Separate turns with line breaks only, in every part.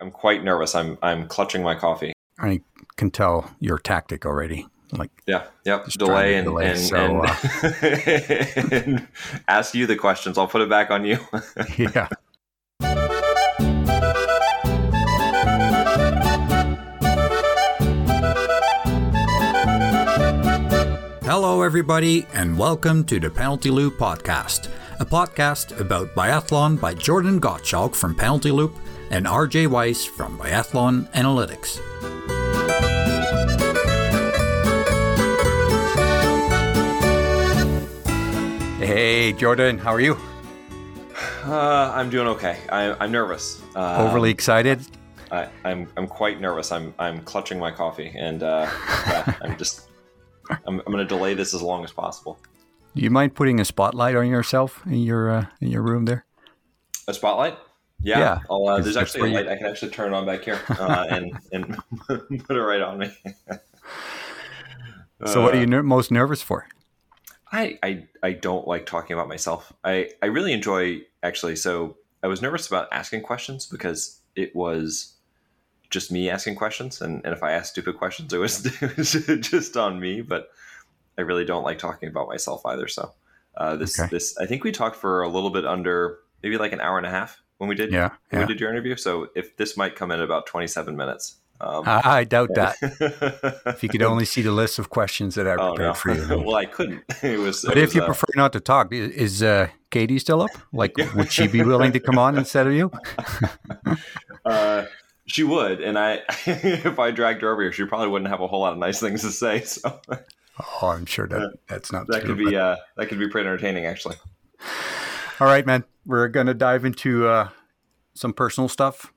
I'm quite nervous. I'm I'm clutching my coffee.
I can tell your tactic already. Like
yeah, yep. Delay and delay, and, so, and, uh, and ask you the questions. I'll put it back on you.
yeah. Hello, everybody, and welcome to the Penalty Loop Podcast, a podcast about biathlon by Jordan Gottschalk from Penalty Loop and RJ Weiss from Biathlon Analytics. Hey, Jordan, how are you?
Uh, I'm doing okay. I, am nervous.
Um, Overly excited?
I, am I'm, I'm quite nervous. I'm I'm clutching my coffee, and uh, yeah, I'm just I'm, I'm going to delay this as long as possible.
Do you mind putting a spotlight on yourself in your uh, in your room there?
A spotlight? Yeah, yeah. Uh, there's actually a light. You... I can actually turn it on back here uh, and and put it right on me.
so, what are you ner- most nervous for?
I, I I don't like talking about myself. I I really enjoy actually. So I was nervous about asking questions because it was just me asking questions, and, and if I asked stupid questions, it was, it was just on me. But I really don't like talking about myself either. So uh, this okay. this I think we talked for a little bit under maybe like an hour and a half when we did yeah, when yeah. we did your interview. So if this might come in about 27 minutes.
Um, I, I, doubt that. if you could only see the list of questions that I oh, prepared oh, no. for you.
well, I couldn't. It was.
But
it
if was, you uh, prefer not to talk, is uh, Katie still up? Like, would she be willing to come on instead of you?
uh, she would, and I, if I dragged her over here, she probably wouldn't have a whole lot of nice things to say. So,
oh, I'm sure that that's not
that
true,
could be uh, that could be pretty entertaining, actually.
All right, man. We're going to dive into uh, some personal stuff.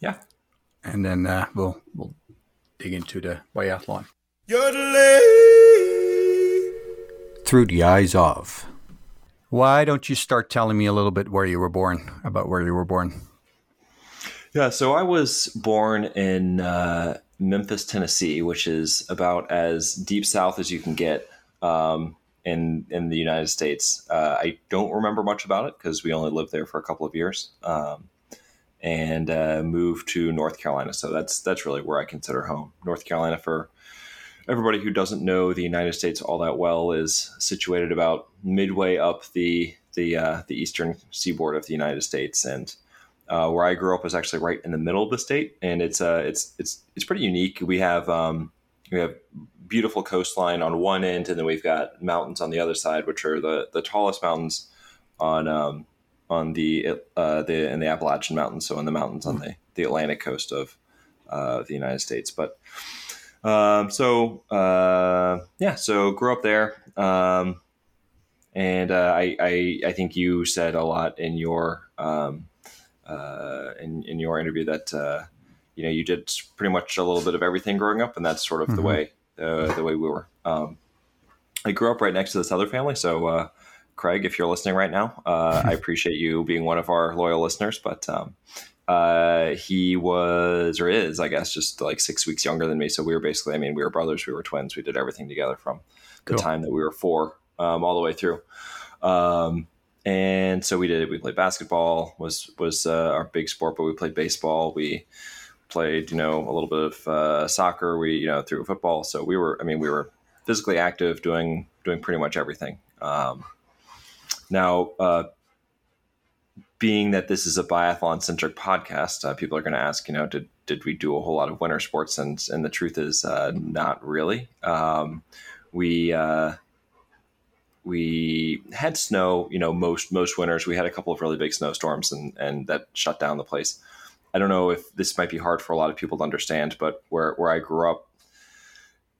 Yeah.
And then uh, we'll we'll dig into the biathlon. Through the eyes of. Why don't you start telling me a little bit where you were born, about where you were born?
Yeah, so I was born in uh, Memphis, Tennessee, which is about as deep south as you can get. Um, in in the United States. Uh, I don't remember much about it because we only lived there for a couple of years, um, and uh, moved to North Carolina. So that's that's really where I consider home. North Carolina, for everybody who doesn't know the United States all that well, is situated about midway up the the uh, the eastern seaboard of the United States, and uh, where I grew up is actually right in the middle of the state, and it's uh, it's it's it's pretty unique. We have um, we have beautiful coastline on one end, and then we've got mountains on the other side, which are the the tallest mountains on um, on the uh, the in the Appalachian Mountains, so in the mountains on the the Atlantic coast of uh, the United States. But um, so uh, yeah, so grew up there, um, and uh, I, I, I think you said a lot in your um, uh, in in your interview that uh, you know you did pretty much a little bit of everything growing up, and that's sort of mm-hmm. the way uh, the way we were. Um, I grew up right next to this other family, so uh, Craig, if you're listening right now, uh, I appreciate you being one of our loyal listeners. But um, uh, he was or is, I guess, just like six weeks younger than me. So we were basically, I mean, we were brothers, we were twins, we did everything together from the cool. time that we were four um, all the way through. Um, and so we did. It. We played basketball was was uh, our big sport, but we played baseball. We played, you know, a little bit of uh, soccer. We, you know, through football. So we were, I mean, we were physically active, doing doing pretty much everything. Um, now, uh, being that this is a biathlon centric podcast, uh, people are going to ask, you know, did did we do a whole lot of winter sports? And and the truth is, uh, not really. Um, we uh, we had snow, you know, most most winters. We had a couple of really big snowstorms, and and that shut down the place. I don't know if this might be hard for a lot of people to understand, but where, where I grew up,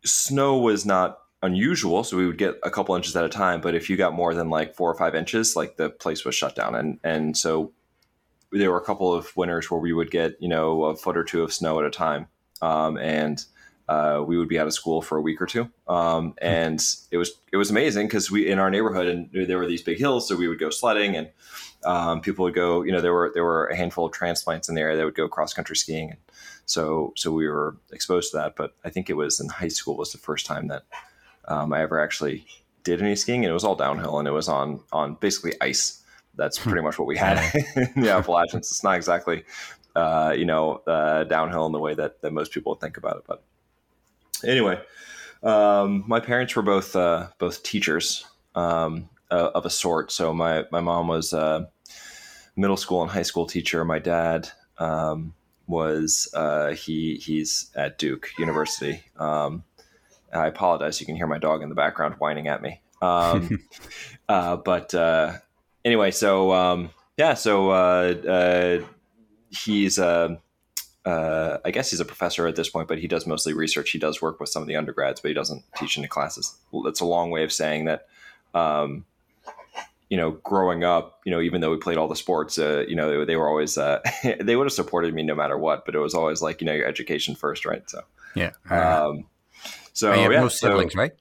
snow was not unusual. So we would get a couple inches at a time. But if you got more than like four or five inches, like the place was shut down. And, and so there were a couple of winters where we would get, you know, a foot or two of snow at a time. Um, and uh, we would be out of school for a week or two. Um, and it was, it was amazing because we, in our neighborhood and there were these big hills. So we would go sledding and, um, people would go, you know, there were there were a handful of transplants in the area that would go cross country skiing, and so so we were exposed to that. But I think it was in high school was the first time that um, I ever actually did any skiing, and it was all downhill, and it was on on basically ice. That's hmm. pretty much what we had in the Appalachians. It's not exactly uh, you know, uh, downhill in the way that, that most people think about it. But anyway, um, my parents were both uh, both teachers um, uh, of a sort. So my my mom was a middle school and high school teacher. My dad um, was uh, he he's at Duke University. Um, I apologize. You can hear my dog in the background whining at me. Um, uh, but uh, anyway, so um, yeah, so uh, uh, he's a uh, I guess he's a professor at this point, but he does mostly research. He does work with some of the undergrads, but he doesn't teach any classes. Well, that's a long way of saying that. Um, you know, growing up, you know, even though we played all the sports, uh, you know, they, they were always uh, they would have supported me no matter what. But it was always like, you know, your education first, right? So
yeah.
Um, so
you have
yeah,
no
so-
right?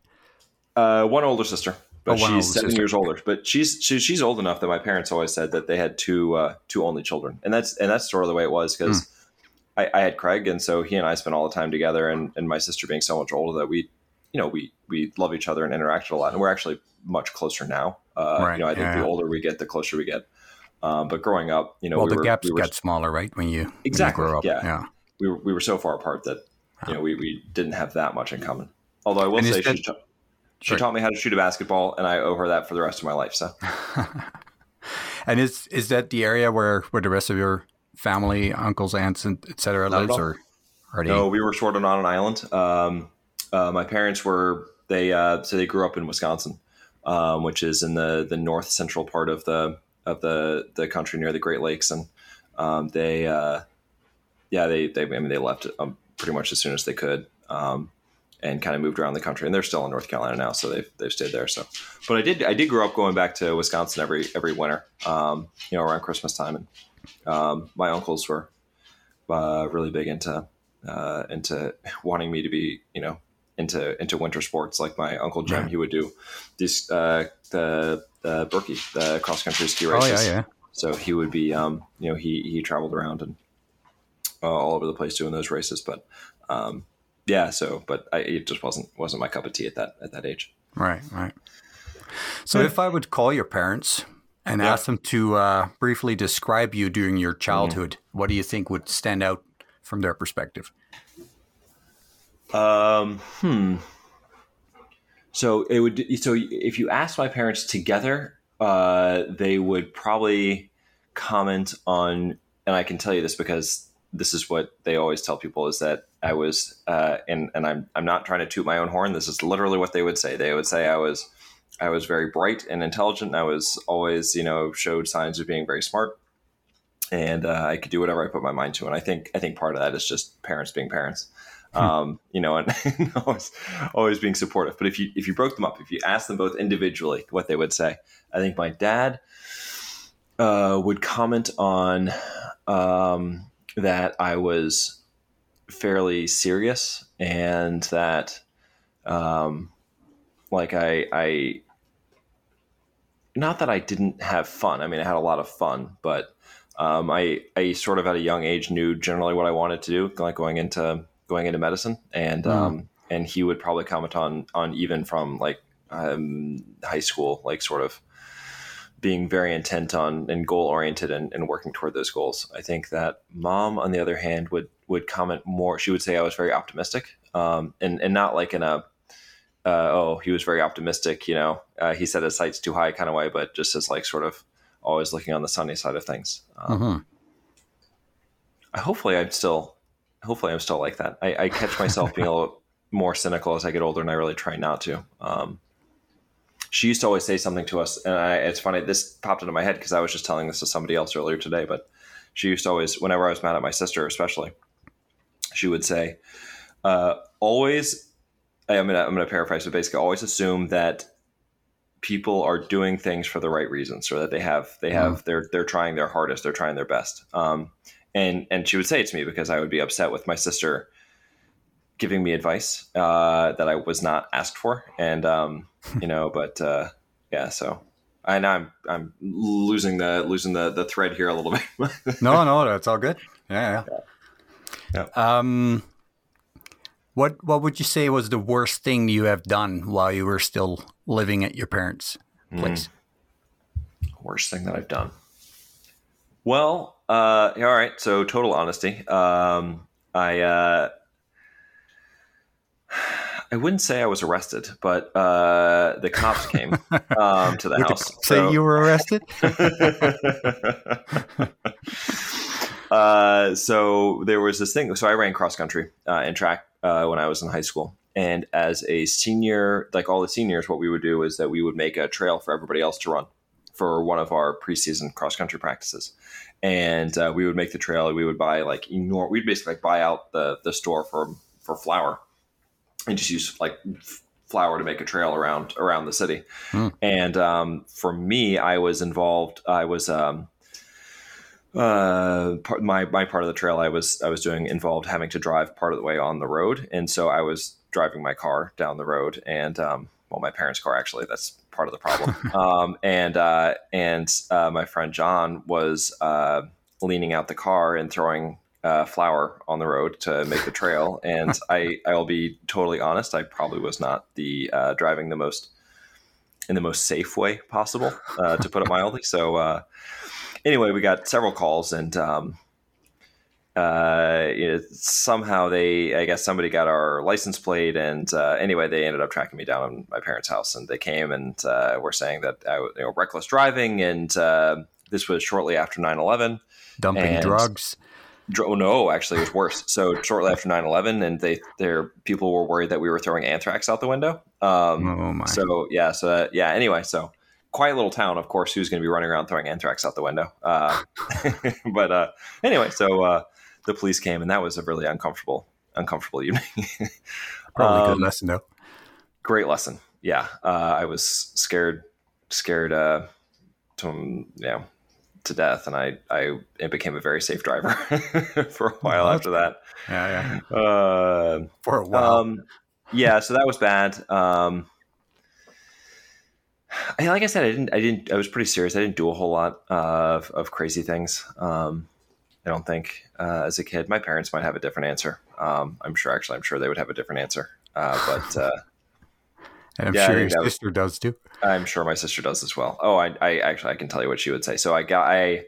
uh, one older sister, but
Oh,
she's seven
sister.
years older. But she's she, she's old enough that my parents always said that they had two uh, two only children, and that's and that's sort of the way it was because
Hmm.
I, I had Craig, and so he and I spent all the time together, and, and my sister being so much older that we, you know, we we love each other and interacted a lot, and we're actually much closer now. Uh,
Right,
You know, I think
yeah.
the older we get, the closer we get. Um, but growing up, you know,
well,
we
the
were,
gaps
we were
get smaller, right? When you when you
Exactly,
grow up.
yeah.
yeah.
we were we were so far apart that you know we, we didn't have that much in common. Although I will
And
say
that-
she, ta- she taught me how to shoot a basketball, and I owe her that for the rest of my life. So
And is is that the area where where the rest of your family, uncles, aunts, and et cetera
Not
lives, or they?
no, we were sort of on an island. Um, uh, my parents were they uh, so they grew up in Wisconsin, um, which is in the the north central part of the of the the country near the Great Lakes, and um, they uh, yeah they they I mean they left um, pretty much as soon as they could. Um, and kind of moved around the country, and they're still in North Carolina now, so they've they've stayed there. So, but I did I did grow up going back to Wisconsin every every winter, um, you know, around Christmas time, and um, my uncles were uh, really big into uh, into wanting me to be, you know, into into winter sports. Like my uncle Jim,
Right.
he would do these uh, the the Birkie, the cross country ski
oh
races.
yeah, yeah.
So he would be, um, you know, he he traveled around and uh, all over the place doing those races. But um, yeah, so but I, it just wasn't wasn't my cup of tea at that at that age.
Right, right. So if I would call your parents and
Yeah.
ask them to uh, briefly describe you during your childhood, what do you think would stand out from their perspective?
Um, hmm. So it would. So if you ask my parents together, uh, they would probably comment on, and I can tell you this because this is what they always tell people is that I was, uh, and and I'm I'm not trying to toot my own horn. This is literally what they would say. They would say I was, I was very bright and intelligent. And I was always, you know, showed signs of being very smart, and uh, I could do whatever I put my mind to. And I think I think part of that is just parents being parents um, you know, and, and always, always being supportive. But if you if you broke them up, if you asked them both individually what they would say, I think my dad uh, would comment on um, that I was fairly serious and that, um, like I, I, not that I didn't have fun. I mean, I had a lot of fun, but um, I I sort of at a young age knew generally what I wanted to do, like going into going into medicine, and
Mm.
um, and he would probably comment on on even from like um, high school, like sort of being very intent on and goal oriented and, and working toward those goals. I think that mom, on the other hand, would would comment more. She would say I was very optimistic, um, and and not like in a uh, oh he was very optimistic, you know, uh, he set his sights too high kind of way, but just as like sort of always looking on the sunny side of things. Um,
hmm
I hopefully I'm still hopefully I'm still like that. I, I catch myself being a little more cynical as I get older, and I really try not to. Um, she used to always say something to us, and I, it's funny. This popped into my head because I was just telling this to somebody else earlier today. But she used to always, whenever I was mad at my sister, especially, she would say, uh, "Always." I'm gonna I'm gonna paraphrase, but basically, always assume that people are doing things for the right reasons, or that they have they have they're they're trying their hardest, they're trying their best. Um, and and she would say it to me because I would be upset with my sister giving me advice uh, that I was not asked for, and um, you know, but uh, yeah, so I know I'm I'm losing the losing the the thread here a little bit.
No, no, that's all good. yeah Yeah, yeah. Um, what what would you say was the worst thing you have done while you were still living at your parents' place?
Worst thing that I've done. Well, uh, all right. So total honesty. Um, I uh, I wouldn't say I was arrested, but uh, the cops came um, to the house.
the cops say you were arrested?
uh, so there was this thing. So I ran cross country uh, and track uh, when I was in high school. And as a senior, like all the seniors, what we would do is that we would make a trail for everybody else to run for one of our preseason cross country practices. And uh, we would make the trail. We would buy like enormous. We'd basically like buy out the the store for for flour and just use like flour to make a trail around around the city.
Hmm.
And um, for me, I was involved. I was um, uh, part, my my part of the trail I was I was doing involved having to drive part of the way on the road, and so I was driving my car down the road, and um, well, my parents' car actually. That's part of the problem. um, and uh, and uh, my friend John was uh, leaning out the car and throwing uh, flour on the road to make the trail. And I I will be totally honest. I probably was not the uh, driving the most in the most safe way possible, uh, to put it mildly. So uh, anyway, we got several calls and. Um, uh, you know, somehow they, I guess somebody got our license plate, and uh, anyway, they ended up tracking me down in my parents' house, and they came and uh, were saying that I was you know, reckless driving, and uh, this was shortly after 9-11.
Dumping
And-
drugs.
Dr- Oh, no, actually, it was worse. So shortly after 9-11, and they, their people were worried that we were throwing anthrax out the window. Um,
Oh my.
so yeah, so uh, yeah. Anyway, so quiet little town, of course. Who's going to be running around throwing anthrax out the window? Uh, but uh, anyway, so uh, the police came, and that was a really uncomfortable, uncomfortable evening.
Probably a
um,
good lesson though.
Great lesson. Yeah, uh, I was scared, scared uh, to you know to death, and I I it became a very safe driver for a while
Oh,
after that.
Yeah, yeah.
Uh,
For a while.
um, yeah, so that was bad. Um, I, like I said, I didn't. I didn't. I was pretty serious. I didn't do a whole lot of, of crazy things. Um, I don't think uh, as a kid. My parents might have a different answer. Um, I'm sure. Actually, I'm sure they would have a different answer. Uh, but uh,
and I'm
yeah,
sure your
that was-
sister does too.
I'm sure my sister does as well. Oh, I, I actually I can tell you what she would say. So I got I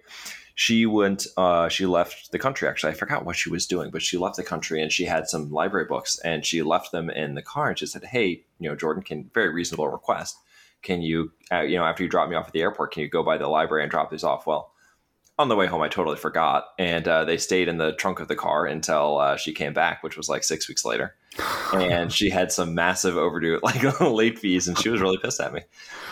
she went uh she left the country actually. I forgot what she was doing, but she left the country and she had some library books and she left them in the car and she said, "Hey, you know, Jordan can very reasonable request. Can you uh, you know, after you drop me off at the airport, can you go by the library and drop these off?" Well, on the way home, I totally forgot, and uh, they stayed in the trunk of the car until uh, she came back, which was like six weeks later. And she had some massive overdue, like late fees, and she was really pissed at me.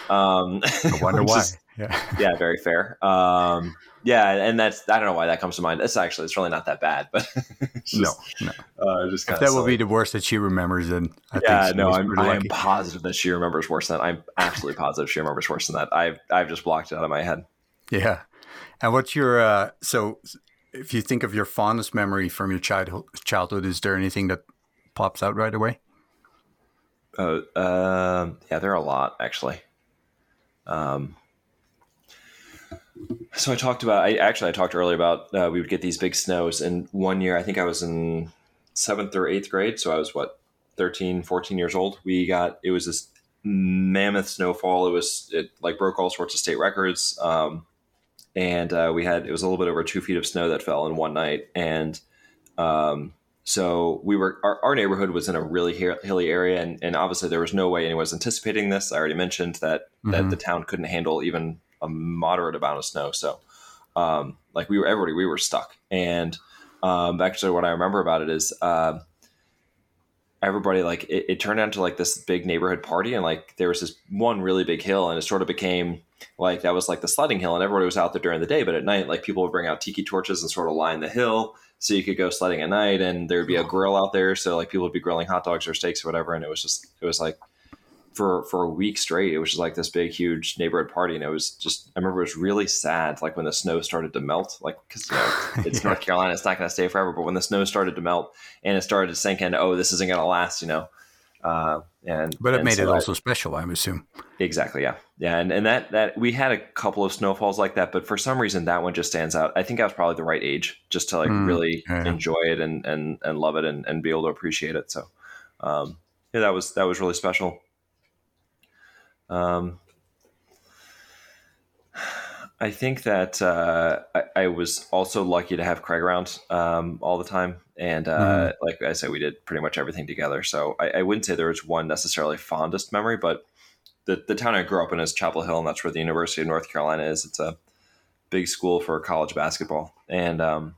Um,
I wonder why.
is-
yeah.
yeah, very fair. Um, yeah, and that's I don't know why that comes to mind. It's actually it's really not that bad, but it's
No, no.
uh, just
that would be the worst that she remembers, then I
yeah,
think
no, I'm, I am positive that she remembers worse than that. I'm absolutely positive she remembers worse than that. I've I've just blocked it out of my head.
Yeah. And what's your uh so if you think of your fondest memory from your childhood childhood, is there anything that pops out right away?
Oh, um, yeah, there are a lot actually. Um, so I talked about. I actually I talked earlier about uh, we would get these big snows, and one year I think I was in seventh or eighth grade, so I was what 13, 14 years old. We got it was this mammoth snowfall. It was it like broke all sorts of state records, um, and uh, we had it was a little bit over two feet of snow that fell in one night, and um, so we were our, our neighborhood was in a really hilly area, and, and obviously there was no way anyone was anticipating this. I already mentioned that that
Mhm.
the town couldn't handle even a moderate amount of snow. So, um, like we were everybody, we were stuck. And um, actually, what I remember about it is um everybody like it, it turned out to like this big neighborhood party, and like there was this one really big hill, and it sort of became like that was like the sledding hill, and everybody was out there during the day, but at night, like people would bring out tiki torches and sort of line the hill so you could go sledding at night, and there'd be a grill out there, so like people would be grilling hot dogs or steaks or whatever, and it was just it was like for for a week straight. It was just like this big, huge neighborhood party, and it was just. I remember it was really sad, like when the snow started to melt, like because you know it's North Carolina, it's not going to stay forever. But when the snow started to melt and it started to sink in, oh, this isn't going to last, you know. Uh, and
But it
and
made
so
it
I-
also special, I assume.
Exactly. Yeah. Yeah. And, and that, that we had a couple of snowfalls like that, but for some reason that one just stands out. I think I was probably the right age just to like
Mm,
really
yeah.
enjoy it and, and, and love it and, and be able to appreciate it. So, um, yeah, that was, that was really special. Um, I think that uh, I, I, was also lucky to have Craig around um, all the time, and uh, mm. like I said, we did pretty much everything together. So I, I, wouldn't say there was one necessarily fondest memory, but the the town I grew up in is Chapel Hill, and that's where the University of North Carolina is. It's a big school for college basketball, and um,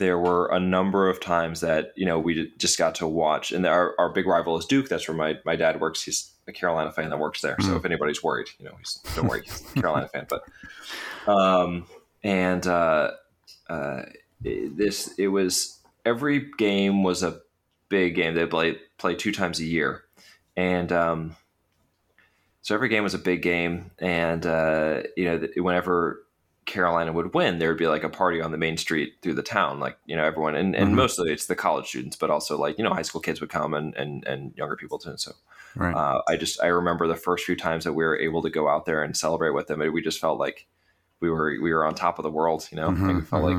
there were a number of times that you know we just got to watch. And our, our big rival is Duke. That's where my my dad works. He's a Carolina fan that works there. So hmm. if anybody's worried, you know, he's don't worry, he's a Carolina fan. But um, and uh, uh, this it was every game was a big game. They play play two times a year, and um, so every game was a big game. And uh, you know, whenever Carolina would win, there would be like a party on the main street through the town. Like, you know, everyone, and, and mm-hmm. mostly it's the college students, but also like, you know, high school kids would come and, and, and younger people too. So right. uh, I just, I remember the first few times that we were able to go out there and celebrate with them. And we just felt like we were, we were on top of the world, you know, mm-hmm. felt mm-hmm.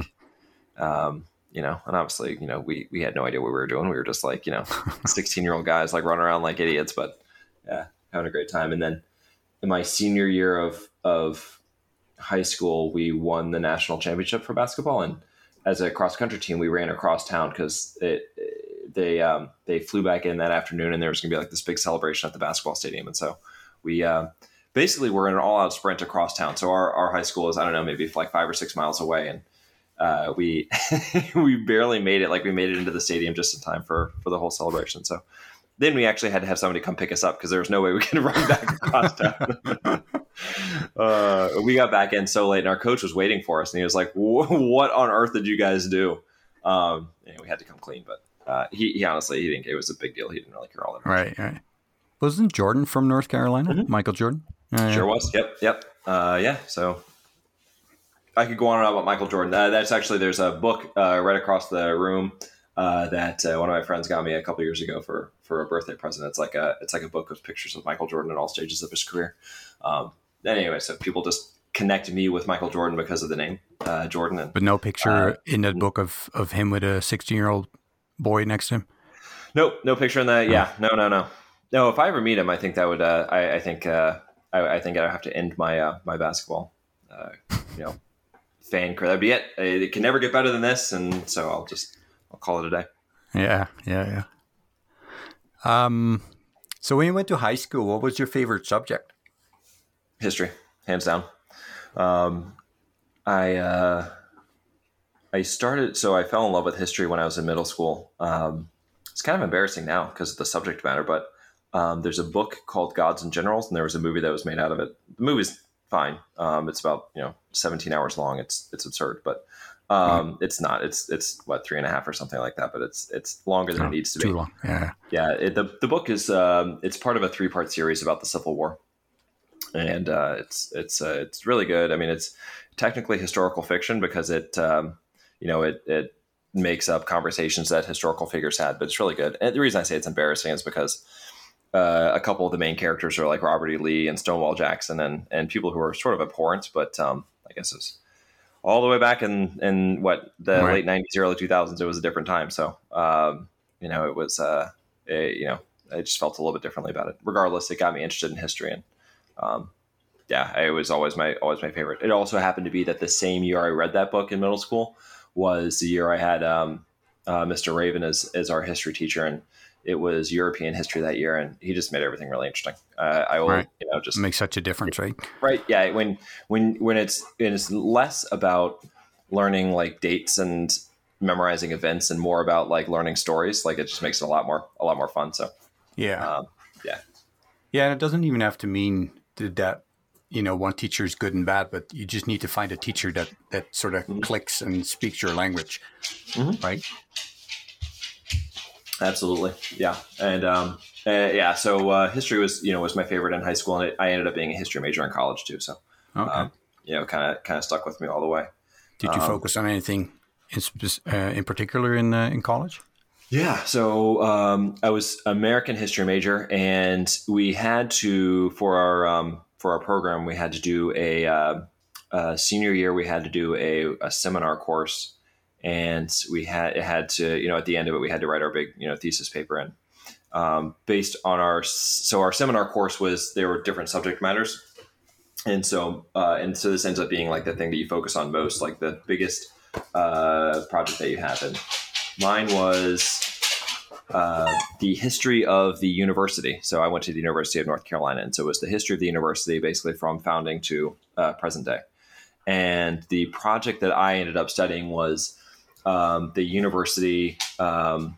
like, um, you know, and obviously, you know, we, we had no idea what we were doing. We were just like, you know, 16 year old guys like running around like idiots, but yeah, having a great time. And then in my senior year of, of, high school, we won the national championship for basketball, and as a cross country team, we ran across town because it, they um, they flew back in that afternoon, and there was going to be like this big celebration at the basketball stadium, and so we uh, basically were in an all out sprint across town. So our, our high school is I don't know maybe like five or six miles away, and uh, we we barely made it. Like we made it into the stadium just in time for for the whole celebration. So then we actually had to have somebody come pick us up because there was no way we could run back across town. uh, we got back in so late, and our coach was waiting for us, and he was like, "What on earth did you guys do?" Um, and we had to come clean, but uh, he, he, honestly he didn't. It was a big deal. He didn't really care all that
much. Right, right. Wasn't Jordan from North Carolina? Mm-hmm. Michael Jordan.
Uh, sure was. Yep, yep. Uh, yeah. So I could go on and on about Michael Jordan. Uh, that's actually there's a book uh, right across the room uh, that uh, one of my friends got me a couple years ago for for a birthday present. It's like a it's like a book of pictures of Michael Jordan at all stages of his career. Um, anyway, so people just connect me with Michael Jordan because of the name uh, Jordan. And,
but no picture uh, in the book of of him with a 16 year old boy next to him.
Nope, no picture in that. Oh. Yeah, no, no, no, no. If I ever meet him, I think that would. Uh, I, I, think. Uh, I, I, think I'd have to end my uh, my basketball. Uh, you know, fan career. That'd be it. It can never get better than this, and so I'll just I'll call it a day.
Yeah, yeah, yeah. Um, so when you went to high school, what was your favorite subject?
History, hands down. Um, I uh, I started so I fell in love with history when I was in middle school. Um, it's kind of embarrassing now because of the subject matter, but um, there's a book called Gods and Generals, and there was a movie that was made out of it. The movie's fine. Um, it's about you know 17 hours long. It's it's absurd, but um, it's not. It's it's what three and a half or something like that. But it's it's longer than oh, it needs to
too
be.
Too long. Yeah.
Yeah. It, the the book is um, it's part of a three part series about the Civil War, and uh, it's it's uh, it's really good. I mean, it's technically historical fiction because it um, you know it it makes up conversations that historical figures had, but it's really good. And the reason I say it's embarrassing is because. Uh, a couple of the main characters are like Robert E. Lee and Stonewall Jackson, and and people who are sort of abhorrent, but um, I guess it's all the way back in in what the right. late '90s, early 2000s. It was a different time, so um, you know it was uh, a, you know I just felt a little bit differently about it. Regardless, it got me interested in history, and um, yeah, it was always my always my favorite. It also happened to be that the same year I read that book in middle school was the year I had um, uh, Mr. Raven as as our history teacher, and it was European history that year, and he just made everything really interesting. Uh, I will, right. you know, just
makes such a difference, right?
Right. Yeah. When when when it's it's less about learning like dates and memorizing events, and more about like learning stories. Like it just makes it a lot more a lot more fun. So
yeah,
um, yeah,
yeah. And it doesn't even have to mean that you know one teacher is good and bad, but you just need to find a teacher that that sort of mm-hmm. clicks and speaks your language, mm-hmm. right?
Absolutely, yeah, and um, uh, yeah. So uh, history was you know was my favorite in high school, and it, I ended up being a history major in college too. So, okay. um, you know, kind of kind of stuck with me all the way.
Did you um, focus on anything in, uh, in particular in uh, in college?
Yeah, so um, I was American history major, and we had to for our um, for our program we had to do a uh, senior year we had to do a, a seminar course and we had it had to you know at the end of it we had to write our big you know thesis paper and um, based on our so our seminar course was there were different subject matters. And so uh, and so this ends up being like the thing that you focus on most, like the biggest uh, project that you have. And mine was uh, the history of the university. So I went to the University of North Carolina, and so it was the history of the university, basically from founding to uh, present day. And the project that I ended up studying was um, the university um,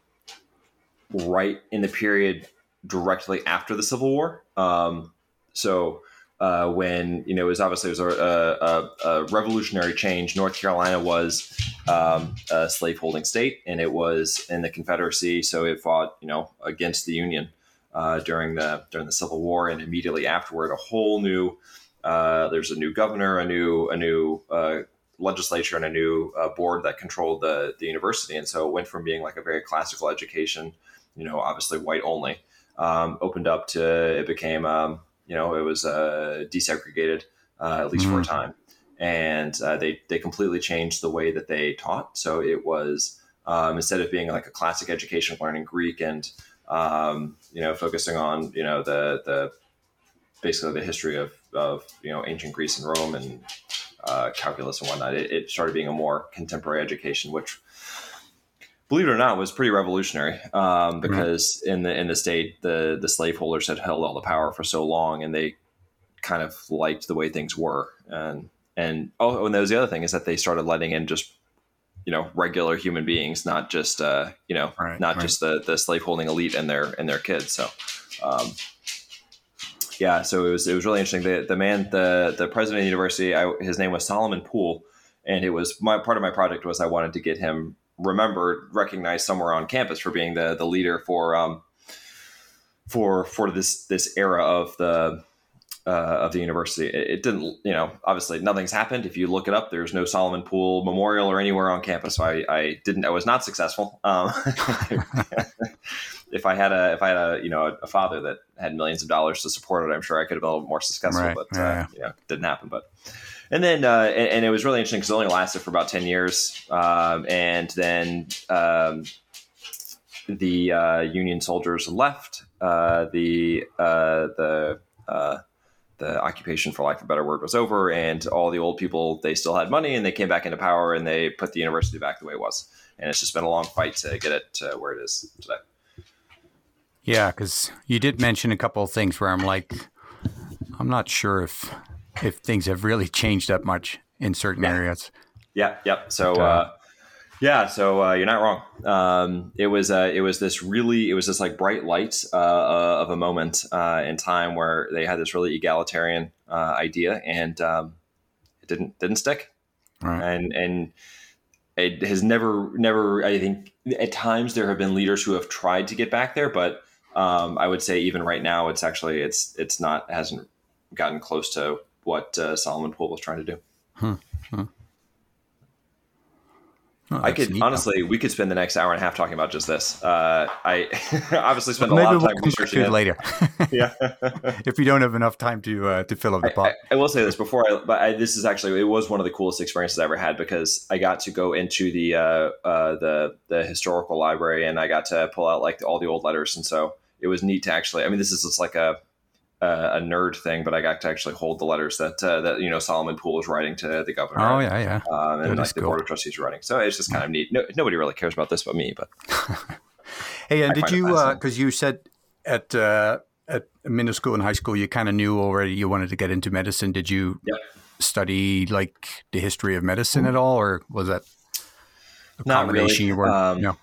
right in the period directly after the Civil War. Um, so uh, when you know it was obviously it was a, a, a revolutionary change. North Carolina was um, a slaveholding state, and it was in the Confederacy, so it fought you know against the Union uh, during the during the Civil War, and immediately afterward, a whole new uh, there's a new governor, a new a new uh, legislature, and a new uh, board that controlled the the university, and so it went from being like a very classical education, you know, obviously white only, um, opened up to it became um, you know, it was uh, desegregated uh, at least mm-hmm. for a mm. time, and uh, they they completely changed the way that they taught. So it was um, instead of being like a classic education, learning Greek and um, you know focusing on you know the the basically the history of of you know ancient Greece and Rome and uh, calculus and whatnot. It, it started being a more contemporary education, which believe it or not, was pretty revolutionary um, because mm-hmm. in the in the state, the the slaveholders had held all the power for so long, and they kind of liked the way things were. And and oh, and that was the other thing is that they started letting in just you know regular human beings, not just uh, you know right, not right. just the the slaveholding elite and their and their kids. So. Um, yeah, so it was it was really interesting. The the man, the the president of the university, I, his name was Solomon Pool, and it was my part of my project was I wanted to get him remembered, recognized somewhere on campus for being the the leader for um, for for this this era of the uh, of the university. It, it, didn't, you know, obviously nothing's happened. If you look it up, there's no Solomon Pool Memorial or anywhere on campus. So I, I didn't, I was not successful. Um, if I had a, if I had a, you know, a, a, father that had millions of dollars to support it, I'm sure I could have been a little more successful. Right. But yeah, uh, yeah. you know, didn't happen. But and then uh, and, and, it was really interesting because it only lasted for about 10 years um, and then um, the uh, union soldiers left uh, the uh, the uh, the occupation for lack of a better word was over and all the old people they still had money and they came back into power and they put the university back the way it was. And it's just been a long fight to get it to where it is today.
Yeah because you did mention a couple of things where i'm like i'm not sure if if things have really changed that much in certain
yeah.
areas.
Yeah, yep. So, uh, uh, yeah, so uh, you're not wrong. Um, it was uh, it was this really it was this like bright light uh, uh, of a moment in time where they had this really egalitarian idea, and um, it didn't didn't stick. Right. And and it has never never. I think at times there have been leaders who have tried to get back there, but um, I would say even right now, it's actually it's it's not hasn't gotten close to what uh, Solomon Pool was trying to do. Huh. Huh. Oh, I could honestly, we could spend the next hour and a half talking about just this. Uh, I obviously spent well, a lot of time we'll researching it
later. yeah, if we don't have enough time to uh, to fill up the pot.
I, I, will say this before I, but I, this is actually it was one of the coolest experiences I ever had because I got to go into the uh, uh, the the historical library and I got to pull out like all the old letters, and so it was neat to actually. I mean, this is just like a a nerd thing, but I got to actually hold the letters that uh, that you know Solomon Pool was writing to the governor.
Oh yeah, yeah,
um, and like the cool. board of trustees writing. So it's just kind of neat. No, nobody really cares about this but me. But
hey, and I did you because uh, you said at uh, at middle school and high school you kind of knew already you wanted to get into medicine. Did you yep. study like the history of medicine mm-hmm. at all, or was that
a Not really. You were, um, no.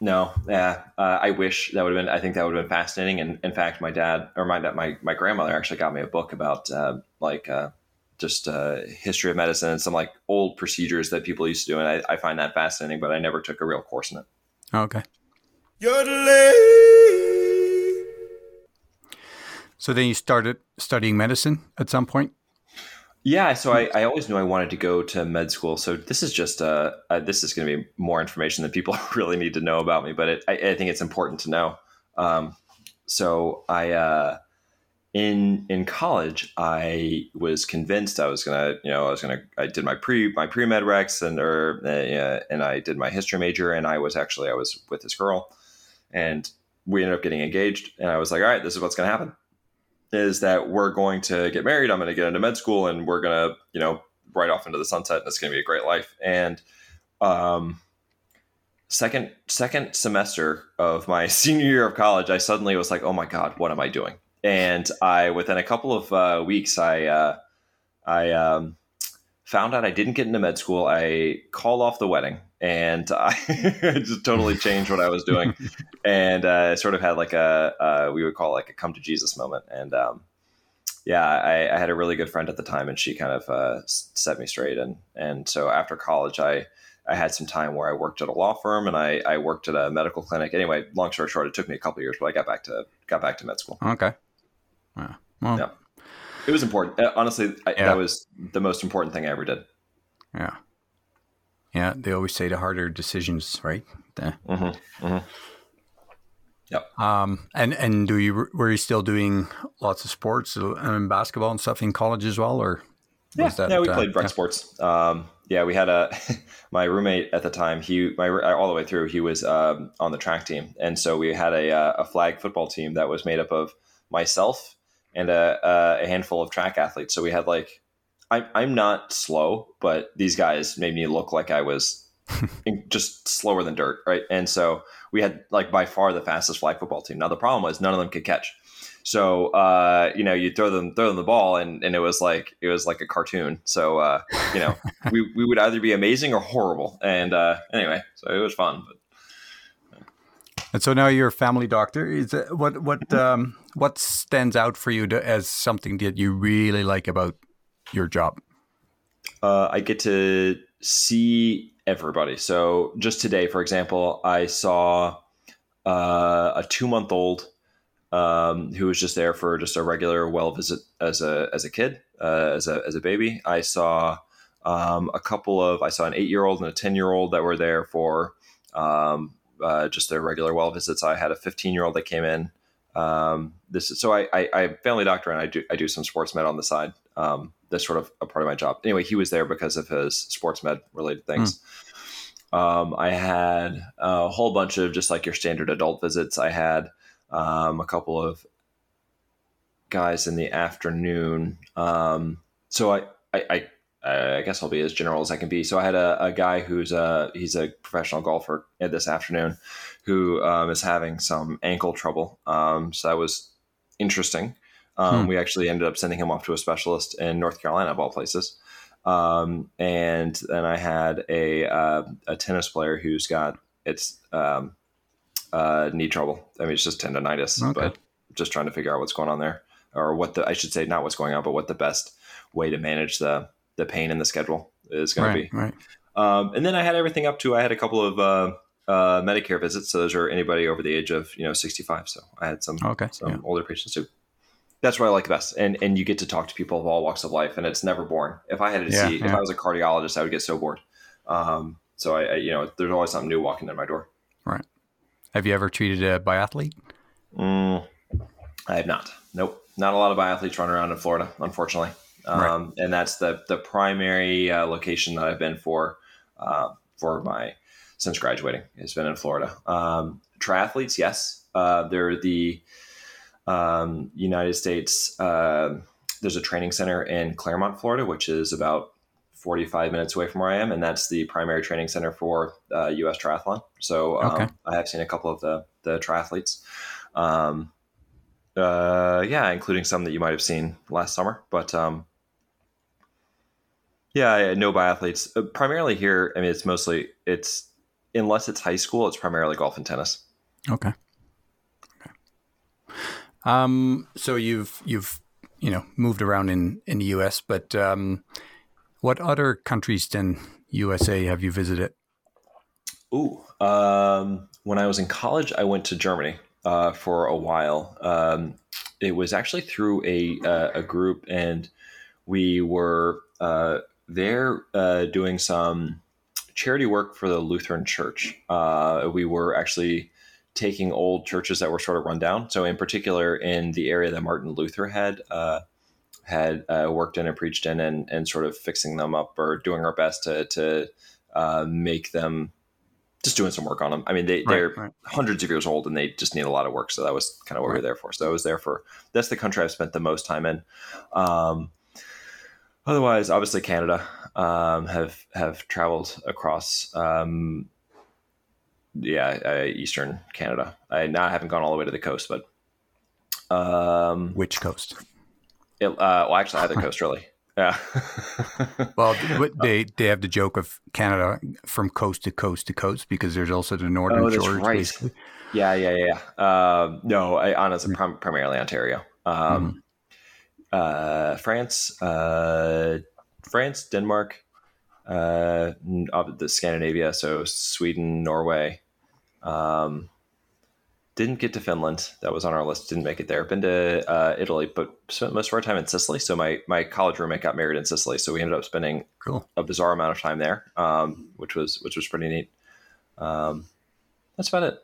No, yeah, uh, I wish that would have been. I think that would have been fascinating. And in fact, my dad or my my my grandmother actually got me a book about uh, like uh, just uh, history of medicine and some like old procedures that people used to do, and I, I find that fascinating. But I never took a real course in it.
Okay. So then you started studying medicine at some point.
Yeah, so I, I always knew I wanted to go to med school. So this is just uh, uh this is going to be more information that people really need to know about me, but it, I, I, think it's important to know. Um, so I uh, in in college, I was convinced I was gonna, you know, I was gonna. I did my pre my pre med recs and or uh, and I did my history major, and I was actually I was with this girl, and we ended up getting engaged, and I was like, all right, this is what's gonna happen is that we're going to get married. I'm going to get into med school, and we're going to, you know, right off into the sunset, and it's going to be a great life. And um, second second semester of my senior year of college, I suddenly was like, oh my god, what am I doing? And I, within a couple of uh, weeks, I uh, I um, found out I didn't get into med school. I called off the wedding and I just totally changed what I was doing. and uh, sort of had like a, uh, we would call it like a come to Jesus moment. And um, yeah, I, I, had a really good friend at the time and she kind of uh, set me straight. And, and so after college, I, I had some time where I worked at a law firm and I, I worked at a medical clinic. Anyway, long story short, it took me a couple years, but I got back to, got back to med school.
Okay. Wow. Well,
yeah. It was important. Uh, honestly, I, yeah. that was the most important thing I ever did.
Yeah. Yeah, they always say the harder decisions, right? The, mm-hmm. Mm-hmm.
Yep.
Um, and and do you were you still doing lots of sports and uh, basketball and stuff in college as well, or
yeah, that, yeah, we uh, played rec yeah. sports. Um, yeah, we had a my roommate at the time. He my all the way through. He was um, on the track team, and so we had a uh, a flag football team that was made up of myself and a, a handful of track athletes. So we had like, I'm, I'm not slow, but these guys made me look like I was just slower than dirt. Right. And so we had like by far the fastest flag football team. Now the problem was none of them could catch. So uh, you know, you throw them throw them the ball, and, and it was like it was like a cartoon. So uh, you know, we, we would either be amazing or horrible. And uh, anyway, so it was fun. But
and so now you're a family doctor. Is it, what what um, what stands out for you to, as something that you really like about your job?
Uh, I get to see everybody. So just today, for example, I saw uh, a two month old um, who was just there for just a regular well visit as a as a kid, uh, as a as a baby. I saw um, a couple of I saw an eight year old and a ten year old that were there for um, uh, just their regular well visits. I had a 15 year old that came in. Um, this is, so I, I, I family doctor and I do I do some sports med on the side. Um, that's sort of a part of my job. Anyway, he was there because of his sports med related things. Mm. Um, I had a whole bunch of just like your standard adult visits. I had um, a couple of guys in the afternoon. Um, so I, I, I I guess I'll be as general as I can be. So I had a, a guy who's a he's a professional golfer this afternoon who um, is having some ankle trouble. Um, so that was interesting. Um, hmm. We actually ended up sending him off to a specialist in North Carolina, of all places. Um, and then I had a uh, a tennis player who's got it's um, uh, knee trouble. I mean, it's just tendonitis, okay. but just trying to figure out what's going on there, or what the I should say, not what's going on, but what the best way to manage the the pain in the schedule is going
right,
to be.
Right.
Um, and then I had everything up to I had a couple of uh, uh, Medicare visits. So those are anybody over the age of you know 65. So I had some
okay,
some yeah. older patients too. That's what I like best, and and you get to talk to people of all walks of life, and it's never boring. If I had to yeah, see, yeah. if I was a cardiologist, I would get so bored. Um, so I, I, you know, there's always something new walking in my door.
Right. Have you ever treated a biathlete?
Mm, I have not. Nope. Not a lot of biathletes running around in Florida, unfortunately um, right. and that's the the primary uh, location that I've been for uh, for my since graduating. It's been in Florida. Um, triathletes, yes, uh, they're the um, United States. Uh, there's a training center in Clermont, Florida, which is about 45 minutes away from where I am, and that's the primary training center for U.S. Uh, triathlon. So um, okay. I have seen a couple of the the triathletes. Um, uh, yeah, including some that you might have seen last summer. But um, yeah, no biathletes. Uh, primarily here, I mean, it's mostly it's unless it's high school, it's primarily golf and tennis.
Okay. Okay. Um, so you've you've you know moved around in in the U.S., but um, what other countries than USA have you visited?
Ooh, um, when I was in college, I went to Germany uh, for a while. Um, it was actually through a uh, a group, and we were uh, they're uh, doing some charity work for the Lutheran Church. Uh, we were actually taking old churches that were sort of run down. So, in particular, in the area that Martin Luther had uh, had uh, worked in and preached in, and, and sort of fixing them up or doing our best to to uh, make them just doing some work on them. I mean, they,
Right,
they're
right.
hundreds of years old and they just need a lot of work. So that was kind of what we were there for. So I was there for that's the country I've spent the most time in. Um, otherwise, obviously Canada um, have have traveled across. Um, yeah, uh, eastern Canada. I now haven't gone all the way to the coast, but um,
Which coast?
it, uh, well, actually, either coast really. Yeah.
Well, they they have the joke of Canada from coast to coast to coast because there's also the northern
Oh,
shores.
right.
basically.
Yeah, yeah, yeah. Um, no, I honestly prim- primarily Ontario. Um, uh, France, uh, France, Denmark, uh, the Scandinavia, so Sweden, Norway. Um, didn't get to Finland. That was on our list. Didn't make it there. Been to uh, Italy, but spent most of our time in Sicily. So my my college roommate got married in Sicily, so we ended up spending
Cool.
a bizarre amount of time there, um, which was which was pretty neat. Um, that's about it.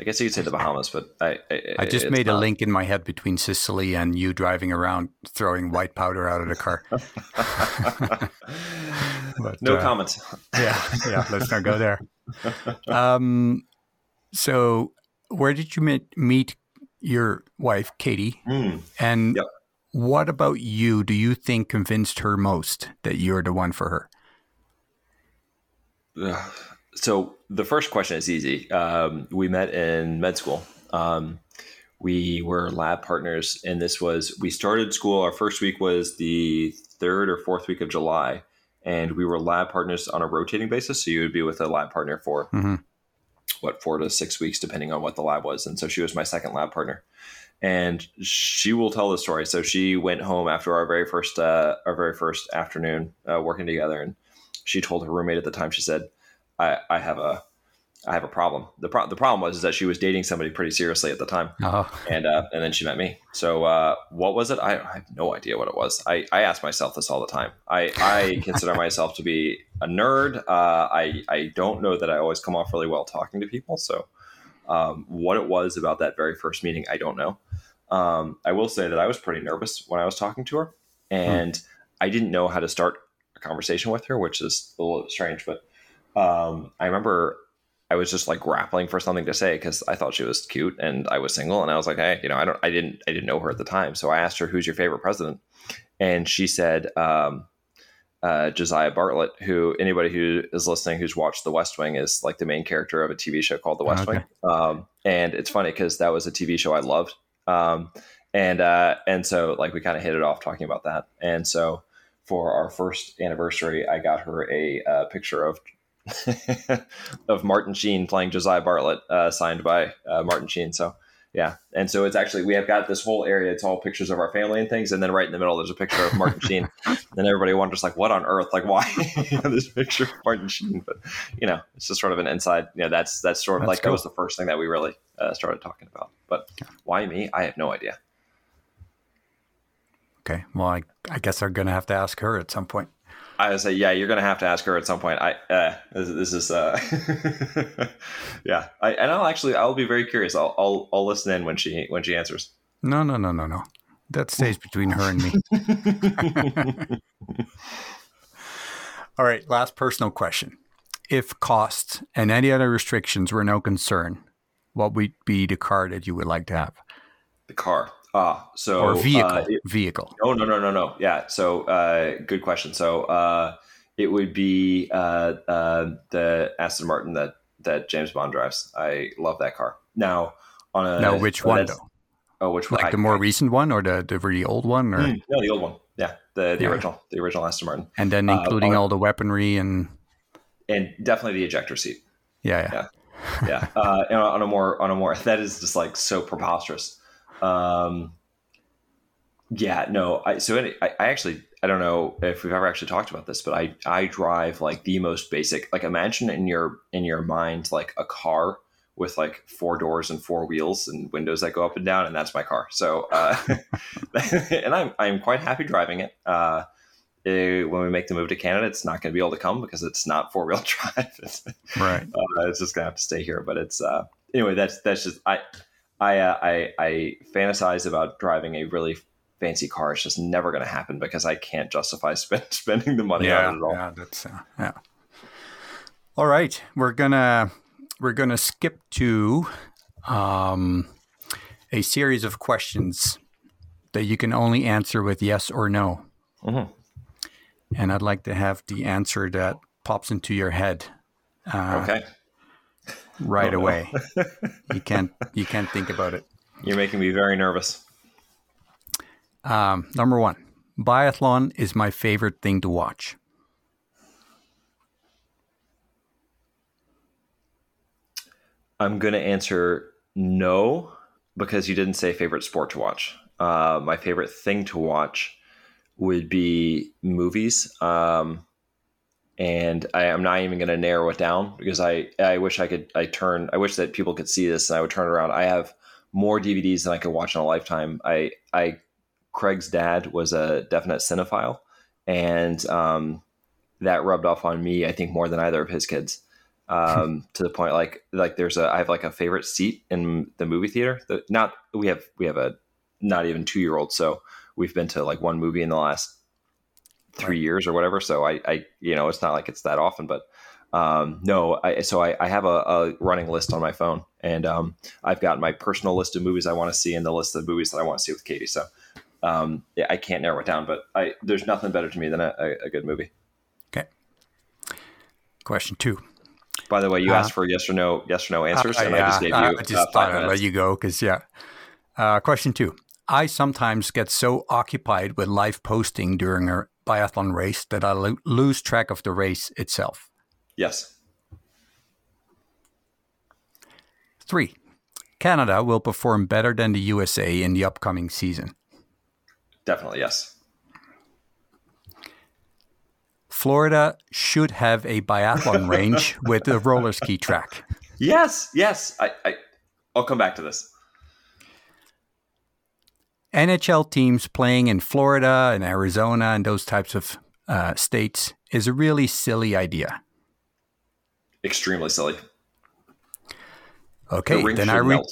I guess you could say the Bahamas, but I I,
I just made a link in my head between Sicily and you driving around throwing white powder out of the car. But,
no
uh,
comment.
yeah, yeah. Let's not go there. Um, so where did you meet meet your wife, Katie?
Hmm.
And
Yep.
what about you? Do you think convinced her most that you're the one for her?
So the first question is easy. Um, we met in med school. Um, we were lab partners, and this was we started school. Our first week was the third or fourth week of July, and we were lab partners on a rotating basis. So you would be with a lab partner for
Mhm.
what four to six weeks, depending on what the lab was. And so she was my second lab partner, and she will tell the story. So she went home after our very first uh, our very first afternoon uh, working together, and she told her roommate at the time. She said, "I, I have a I have a problem. the pro- The problem was is that she was dating somebody pretty seriously at the time,
Oh,
and uh, and then she met me. So uh, what was it? I, I have no idea what it was. I, I ask myself this all the time. I, I consider myself to be a nerd. Uh, I I don't know that I always come off really well talking to people. So um, what it was about that very first meeting, I don't know. Um, I will say that I was pretty nervous when I was talking to her, and I didn't know how to start a conversation with her, which is a little strange. But um, I remember I was just like grappling for something to say because I thought she was cute and I was single and I was like, hey, you know, I don't, I didn't, I didn't know her at the time, so I asked her, "Who's your favorite president?" And she said, um, uh, Josiah Bartlet, who anybody who is listening who's watched The West Wing is like the main character of a TV show called The West
Okay.
Wing. Um, and it's funny because that was a TV show I loved. Um, and uh, and so like we kind of hit it off talking about that. And so for our first anniversary, I got her a uh, picture of of Martin Sheen playing Josiah Bartlet, uh, signed by uh, Martin Sheen. So yeah, and so it's actually we have got this whole area. It's all pictures of our family and things, and then right in the middle there's a picture of Martin Sheen. And everybody wonders like, what on earth? Like, why this picture of Martin Sheen? But you know, it's just sort of an inside. You know, that's that's sort of
That's
like that was the first thing that we really uh, started talking about. But why me? I have no idea.
okay. Well, I, I guess I'm going to have to ask her at some point.
I would say, yeah, you're going to have to ask her at some point. I, uh, this, this is, uh, yeah, I, and I'll actually, I'll be very curious. I'll, I'll, I'll listen in when she, when she answers.
No, no, no, no, no. That stays between her and me. All right. Last personal question. If costs and any other restrictions were no concern, what would be the car that you would like to have?
The car. Ah, so
Or vehicle?
uh, it-
vehicle.
Oh no no no no yeah so uh, good question so uh, it would be uh, uh, the Aston Martin that that James Bond drives I love that car now on a
now, which one, though?
oh which one
Like
I-
the more recent one or the, the really old one? Or,
Mm, no the old one yeah the the
Yeah.
original the original Aston Martin
and then
uh,
including
on-
all the weaponry and.
and definitely the ejector seat
Yeah, yeah.
yeah uh, and on a more on a more that is just like so preposterous um yeah no i so any, I, I actually i don't know if we've ever actually talked about this but i i drive like the most basic like imagine in your in your mind like a car with like four doors and four wheels and windows that go up and down and that's my car so uh and i'm i'm quite happy driving it uh eh, when we make the move to Canada, it's not going to be able to come because it's not four wheel drive. It's,
Right.
uh, it's just gonna have to stay here. But it's uh, anyway. That's that's just I I uh, I I fantasize about driving a really fancy car. It's just never gonna happen because I can't justify spend, spending the money
yeah,
on it at all.
yeah, that's uh, yeah. All right, we're gonna we're gonna skip to um, a series of questions that you can only answer with yes or no.
Mhm.
And I'd like to have the answer that pops into your head uh,
Okay.
Right
Oh, no.
away. you can't you can't think about it.
You're making me very nervous.
Um, number one, biathlon is my favorite thing to watch.
I'm to answer no because you didn't say favorite sport to watch. Uh, my favorite thing to watch would be movies. Um, and I, I'm not even going to narrow it down because I, I wish I could, I turn, I wish that people could see this and I would turn around. I have more DVDs than I could watch in a lifetime. I, I, Craig's dad was a definite cinephile and, um, that rubbed off on me, I think more than either of his kids um, to the point like like there's a I have like a favorite seat in the movie theater. That not we have we have a not even two year old, so we've been to like one movie in the last three
Right.
years or whatever. So I I you know it's not like it's that often, but um, no, I so I, I have a, a running list on my phone, and um, I've got my personal list of movies I want to see and the list of movies that I want to see with Katie. So um, yeah, I can't narrow it down, but I there's nothing better to me than a, a, good movie.
Okay. Question two.
By the way, you
Uh,
asked for yes or no, yes or no answers,
Uh,
and I just gave you
I
uh,
just
five
thought I'd let you go because yeah. Uh, question two. I sometimes get so occupied with live posting during a biathlon race that I lo- lose track of the race itself.
Yes.
Three. Canada will perform better than the USA in the upcoming season.
Definitely, yes.
Florida should have a biathlon range with a roller ski track.
Yes, yes. I, I I'll come back to this.
NHL teams playing in Florida and Arizona and those types of uh, states is a really silly idea.
Extremely silly.
Okay,
the
then I re-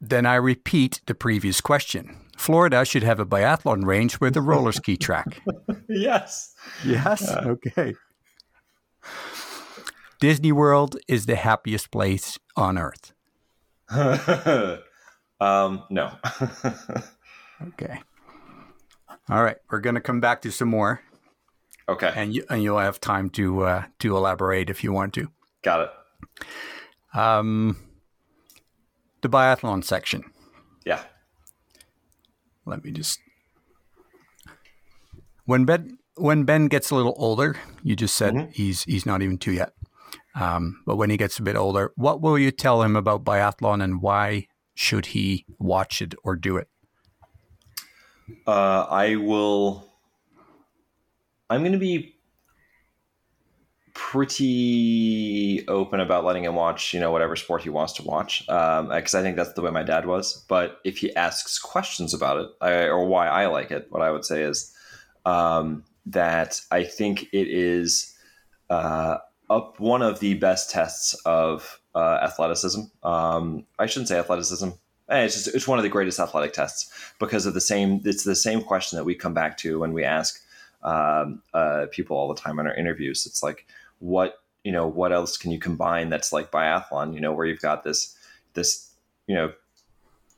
then I repeat the previous question. Florida should have a biathlon range with a roller ski track.
Yes.
Yes. Okay. Disney World is the happiest place on earth.
um, no.
Okay. All right, we're going to come back to some more,
okay.
and you and you'll have time to uh, to elaborate if you want to.
Got it.
Um, the biathlon section.
Yeah.
Let me just. When Ben when Ben gets a little older, you just said
Mhm.
he's he's not even two yet. Um, but when he gets a bit older, what will you tell him about biathlon and why should he watch it or do it?
Uh, I will. I'm going to be pretty open about letting him watch, you know, whatever sport he wants to watch, because I think that's the way my dad was. But if he asks questions about it I, or why I like it, what I would say is um, that I think it is uh, up one of the best tests of uh, athleticism. Um, I shouldn't say athleticism. Eh, It's just it's one of the greatest athletic tests because of the same. It's the same question that we come back to when we ask um, uh, people all the time in our interviews. It's like, what you know, what else can you combine that's like biathlon? You know, where you've got this this you know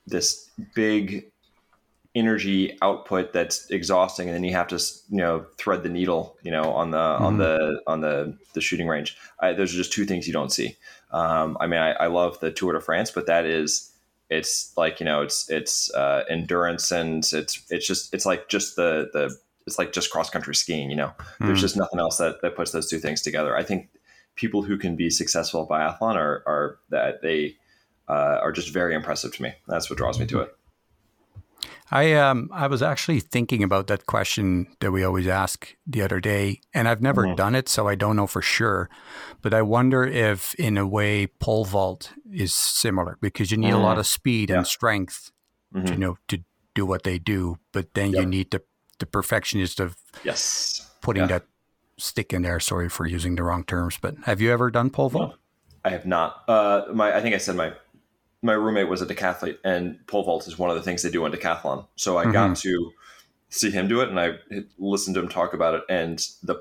this big energy output that's exhausting and then you have to you know thread the needle you know on the on
Mhm.
the on the the shooting range I, those are just two things you don't see um, i mean I, I love the tour de france but that is it's like you know it's it's uh, endurance and it's it's just it's like just the the it's like just cross country skiing you know? There's
Mm.
just nothing else that that puts those two things together. I think people who can be successful at biathlon are are that they uh, are just very impressive to me. That's what draws me to it
I um I was actually thinking about that question that we always ask the other day, and I've never
Mhm.
done it, so I don't know for sure. But I wonder if, in a way, pole vault is similar because you need a lot of speed
Yeah.
and strength,
Mhm.
you know, to do what they do. But then you need the the perfectionist of
yes
putting
Yeah.
that stick in there. Sorry for using the wrong terms, but have you ever done pole vault?
I have not. Uh, my I think I said my my roommate was a decathlete, and pole vault is one of the things they do in decathlon. So I got to see him do it, and I listened to him talk about it. And the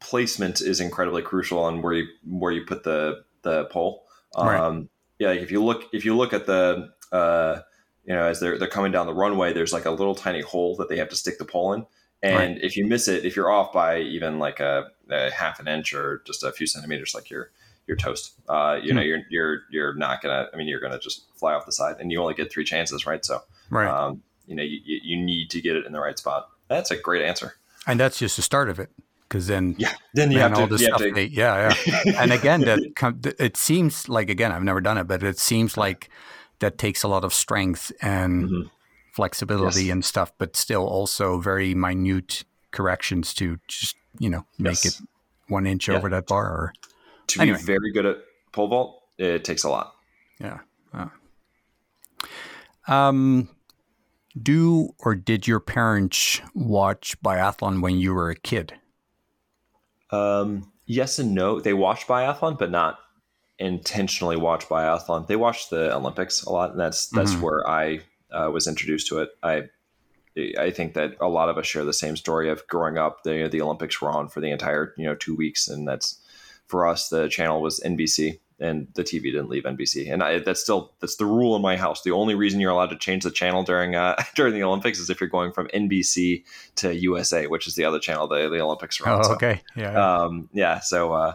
placement is incredibly crucial on where you where you put the the pole.
Right.
Um, yeah, like if you look if you look at the uh, you know as they're they're coming down the runway, there's like a little tiny hole that they have to stick the pole in, and if you miss it, if you're off by even like a, a half an inch or just a few centimeters, like you're you're toast. Uh, you know,
Hmm.
you're you're you're not gonna. I mean, you're gonna just fly off the side, and you only get three chances, right? So,
Right.
um, you know, you, you need to get it in the right spot. That's a great answer.
and that's just the start of it. Because then,
Yeah. Then you
then
have
all
to. have
stuff
to
they- yeah, yeah. and again, that it seems like again, I've never done it, but it seems like that takes a lot of strength and
Mhm.
flexibility
Yes.
and stuff, but still also very minute corrections to just you know make
Yes.
it one inch
Yeah.
over that bar. Or
to
Anyway.
be very good at pole vault, it takes a lot.
yeah. Uh. Um, do or did your parents watch biathlon when you were a kid?
Um, yes and no. They watched biathlon, but not intentionally watch biathlon. They watched the Olympics a lot, and that's that's
Mhm.
where I uh, was introduced to it. I I think that a lot of us share the same story of growing up. The the Olympics were on for the entire you know two weeks, and that's for us. The channel was NBC, and the TV didn't leave NBC. And I, that's still that's the rule in my house. The only reason you're allowed to change the channel during uh, during the Olympics is if you're going from NBC to USA, which is the other channel the, the Olympics are on.
Oh,
So,
okay. Yeah. yeah.
um, yeah. So uh,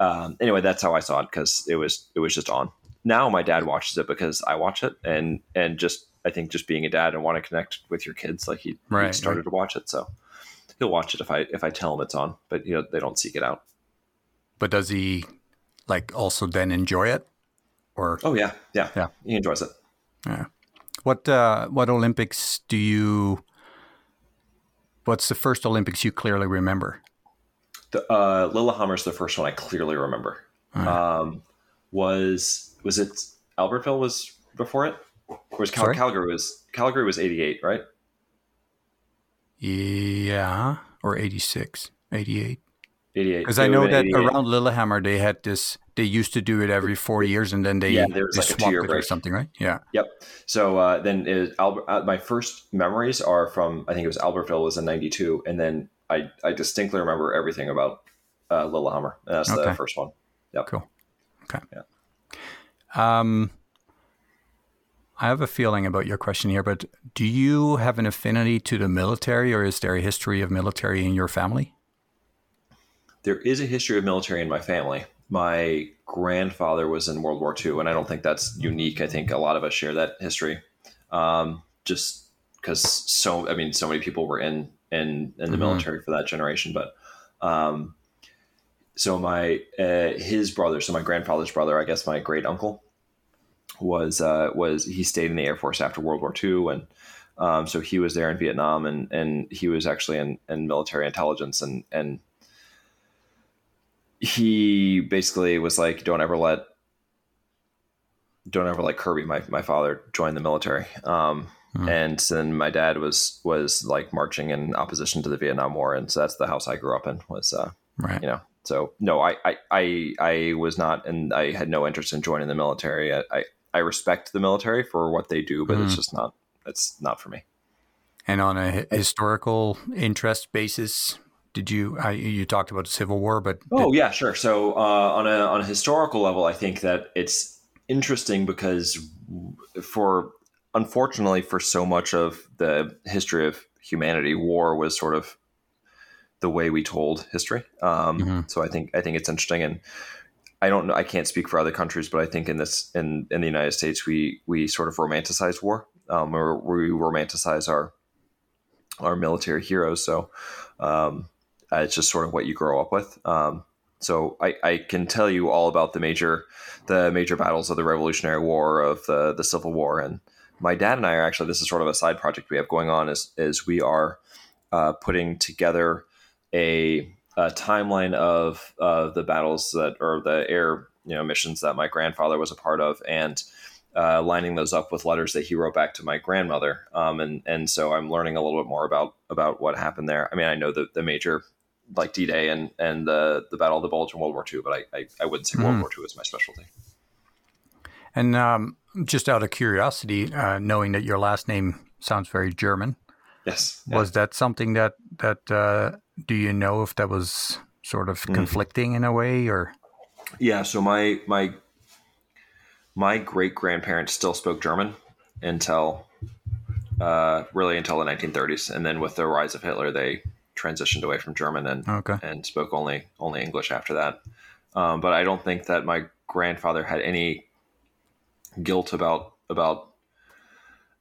um, anyway, that's how I saw it because it was it was just on. Now my dad watches it because I watch it, and and just I think just being a dad and want to connect with your kids, like he, he
Right,
started to watch it, so he'll watch it if I if I tell him it's on, but you know they don't seek it out.
But does he like also then enjoy it? Or
Oh yeah, yeah,
Yeah.
He enjoys it. Yeah.
What uh what Olympics do you what's the first Olympics you clearly remember?
The, uh, Lillehammer's the first one I clearly remember. Um, was was it Albertville was before it? Or was Cal- Calgary was Calgary was eighty eight, right?
Yeah, or 86, 88. Because I know that around Lillehammer they had this they used to do it every 4 years and then they,
Yeah, there was
they
like a
swapped
two-year
or something, right? Yeah.
Yep. So uh, then is Albert, uh, my first memories are from I think it was Albertville was in '92, and then I I distinctly remember everything about uh, Lillehammer. And that's
Okay.
the first one. Yep.
Cool. Okay.
Yeah.
Um, I have a feeling about your question here, but do you have an affinity to the military, or is there a history of military in your family?
There is a history of military in my family. My grandfather was in World War II, and I don't think that's unique. I think a lot of us share that history, um, just because so I mean, so many people were in in in the
Mhm.
military for that generation. But um, so my uh, his brother, so my grandfather's brother, I guess my great uncle was uh, was he stayed in the Air Force after World War II, and um, so he was there in Vietnam, and and he was actually in, in military intelligence, and and he basically was like, "Don't ever let, don't ever let Kirby, my my father, join the military." Um,
Hmm.
And then my dad was was like marching in opposition to the Vietnam War, and so that's the house I grew up in. Was uh,
Right.
you know, so no, I I I, I was not, and I had no interest in joining the military. I I, I respect the military for what they do, but it's
Mhm.
just not it's not for me.
And on a historical interest basis, did you? I, you talked about the Civil War, but
Oh yeah, sure. So uh, on a on a historical level, I think that it's interesting because for unfortunately for so much of the history of humanity, war was sort of the way we told history. Um,
Mhm.
So I think I think it's interesting, and I don't know. I can't speak for other countries, but I think in this in in the United States, we we sort of romanticize war, um, or we romanticize our our military heroes. So um, uh, it's just sort of what you grow up with. Um, so I, I can tell you all about the major the major battles of the Revolutionary War, of the the Civil War, and my dad and I are actually this is sort of a side project we have going on is is we are uh, putting together a, a timeline of the battles that or the air you know missions that my grandfather was a part of and uh, lining those up with letters that he wrote back to my grandmother. Um, and and so I'm learning a little bit more about about what happened there. I mean I know the, the major like D-Day and and the the Battle of the Bulge in World War II but I I, I wouldn't say World
Mhm.
War II is my specialty
and um, just out of curiosity, uh, knowing that your last name sounds very German,
yes yeah.
was that something that that uh, do you know if that was sort of conflicting in a way, or
Yeah, so my my my great grandparents still spoke German until uh, really until the 1930s, and then with the rise of Hitler, they transitioned away from German and
okay,
and spoke only only English after that. Um, but I don't think that my grandfather had any guilt about about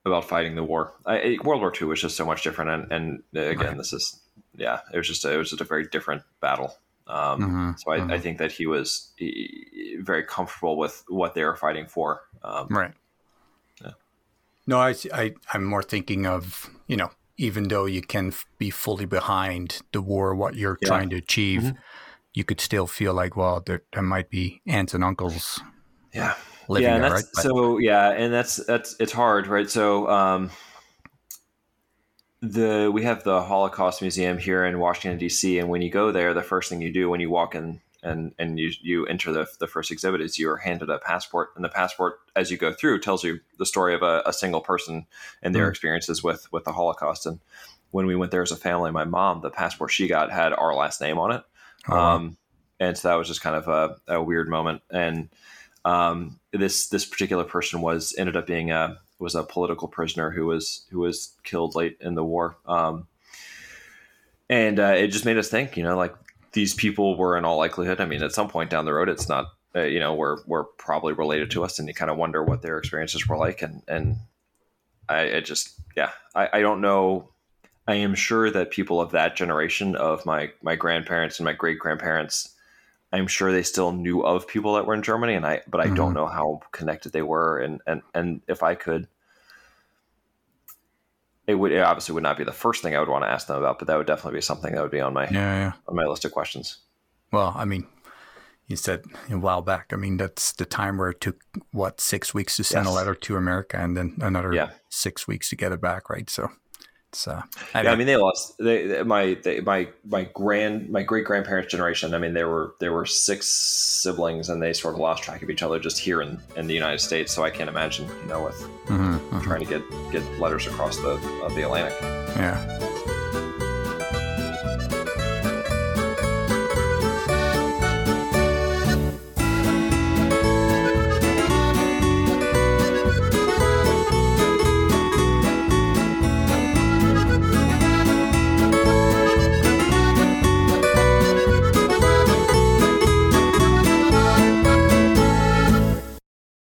about fighting the war. I, World War II was just so much different, and, and again,
Right.
this is yeah, it was just a, it was just a very different battle. Um,
Mhm,
so I, I
mhm.
think that he was eh, very comfortable with what they were fighting for. Um,
right?
Yeah.
No, I, I I'm more thinking of you know even though you can f- be fully behind the war, what you're
Yeah.
trying to achieve,
Mhm.
you could still feel like well there, there might be aunts and uncles
yeah,
living
yeah, and
there,
that's
right? But-
so yeah, and that's that's it's hard, right? So um, the we have the Holocaust Museum here in Washington D.C., and when you go there, the first thing you do when you walk in and and you you enter the the first exhibit is you are handed a passport, and the passport as you go through tells you the story of a, a single person and their
Mm.
experiences with with the Holocaust. And when we went there as a family, my mom, the passport she got had our last name on it.
Oh.
Um, and so that was just kind of a, a weird moment. And um, this this particular person was ended up being a was a political prisoner who was who was killed late in the war. Um, and uh, it just made us think, you know, like these people were in all likelihood. I mean, at some point down the road, it's not, uh, you know, we're we're probably related to us, and you kind of wonder what their experiences were like. And and I it just yeah, I, I don't know. I am sure that people of that generation of my my grandparents and my great grandparents, I'm sure they still knew of people that were in Germany, and I but I don't
Mhm.
know how connected they were, and and and if I could. It would it obviously would not be the first thing I would want to ask them about, but that would definitely be something that would be on my
yeah, yeah.
on my list of questions.
Well, I mean, you said a while back. I mean, that's the time where it took what six weeks to send a letter to America, and then another
Yeah.
six weeks to get it back, right? So it's uh,
Yeah, I mean, they lost they, my they, my my grand my great grandparents generation. I mean, there were there were six siblings, and they sort of lost track of each other just here in, in the United States. So I can't imagine, you know, with
mhm, mhm.
trying to get get letters across the of the Atlantic.
yeah.